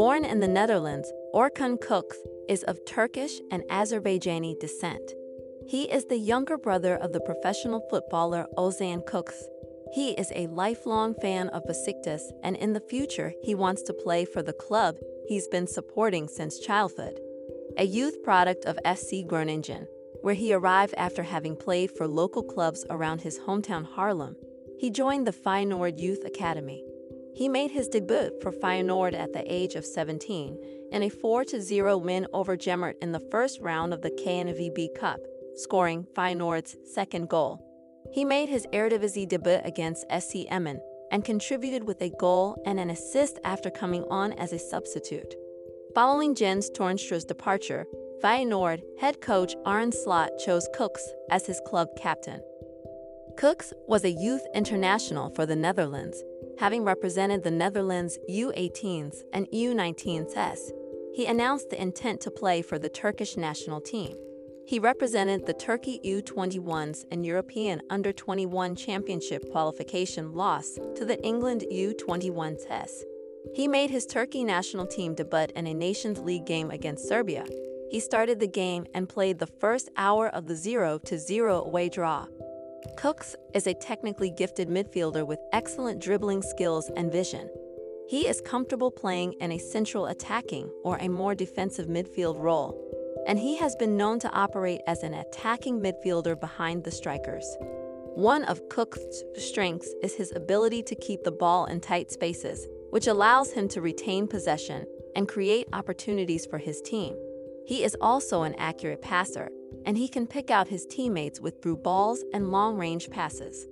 Born in the Netherlands, Orkun Kökçü is of Turkish and Azerbaijani descent. He is the younger brother of the professional footballer Ozan Kökçü. He is a lifelong fan of Besiktas and in the future he wants to play for the club he's been supporting since childhood. A youth product of FC Groningen, where he arrived after having played for local clubs around his hometown Haarlem, he joined the Feyenoord Youth Academy. He made his debut for Feyenoord at the age of 17 in a 4-0 win over Gemert in the first round of the KNVB Cup, scoring Feyenoord's second goal. He made his Eredivisie debut against SC Emmen and contributed with a goal and an assist after coming on as a substitute. Following Jens Toornstra's departure, Feyenoord head coach Arne Slot chose Kökçü as his club captain. Kökçü was a youth international for the Netherlands, having represented the Netherlands U18s and U19s. He announced the intent to play for the Turkish national team. He represented the Turkey U21s in European Under 21 Championship qualification loss to the England U21s. He made his Turkey national team debut in a Nations League game against Serbia. He started the game and played the first hour of the 0 0 away draw. Kökçü is a technically gifted midfielder with excellent dribbling skills and vision. He is comfortable playing in a central attacking or a more defensive midfield role and he has been known to operate as an attacking midfielder behind the strikers. One of Kökçü's strengths is his ability to keep the ball in tight spaces, which allows him to retain possession and create opportunities for his team. He is also an accurate passer, and he can pick out his teammates with through balls and long range passes.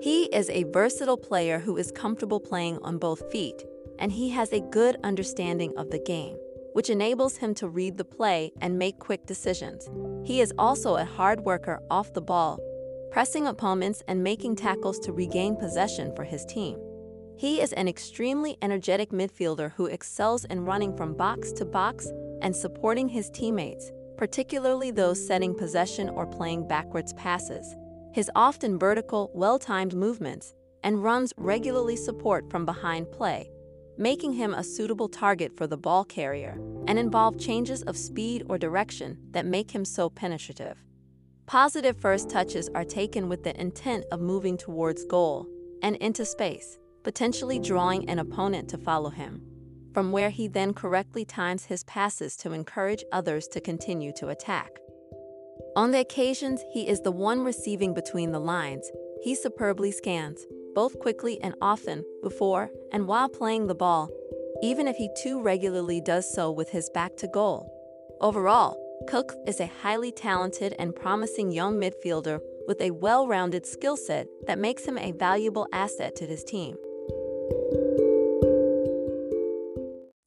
He is a versatile player who is comfortable playing on both feet, and he has a good understanding of the game which enables him to read the play and make quick decisions. He is also a hard worker off the ball, pressing opponents and making tackles to regain possession for his team. He is an extremely energetic midfielder who excels in running from box to box and supporting his teammates, particularly those setting possession or playing backwards passes. His often vertical, well timed movements and runs regularly support from behind play, making him a suitable target for the ball carrier, and involve changes of speed or direction that make him so penetrative. Positive first touches are taken with the intent of moving towards goal and into space, potentially drawing an opponent to follow him, from where he then correctly times his passes to encourage others to continue to attack. On the occasions he is the one receiving between the lines, he superbly scans, both quickly and often, before and while playing the ball, even if he too regularly does so with his back to goal. Overall, Kökçü is a highly talented and promising young midfielder with a well rounded skill set that makes him a valuable asset to his team.